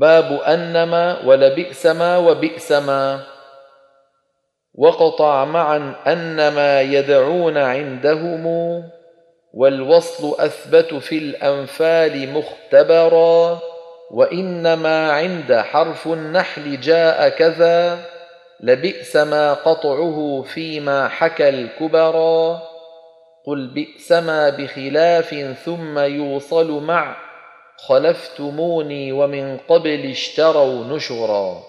باب أنما ولبئس ما وبئس ما. وقطع معا أنما يدعون عندهم والوصل أثبت في الأنفال مختبرا وإنما عند حرف النحل جاء كذا لبئس ما قطعه فيما حكى الكبرا قل بئس ما بخلاف ثم يوصل مع خلفتموني ومن قبل اشتروا نشرا.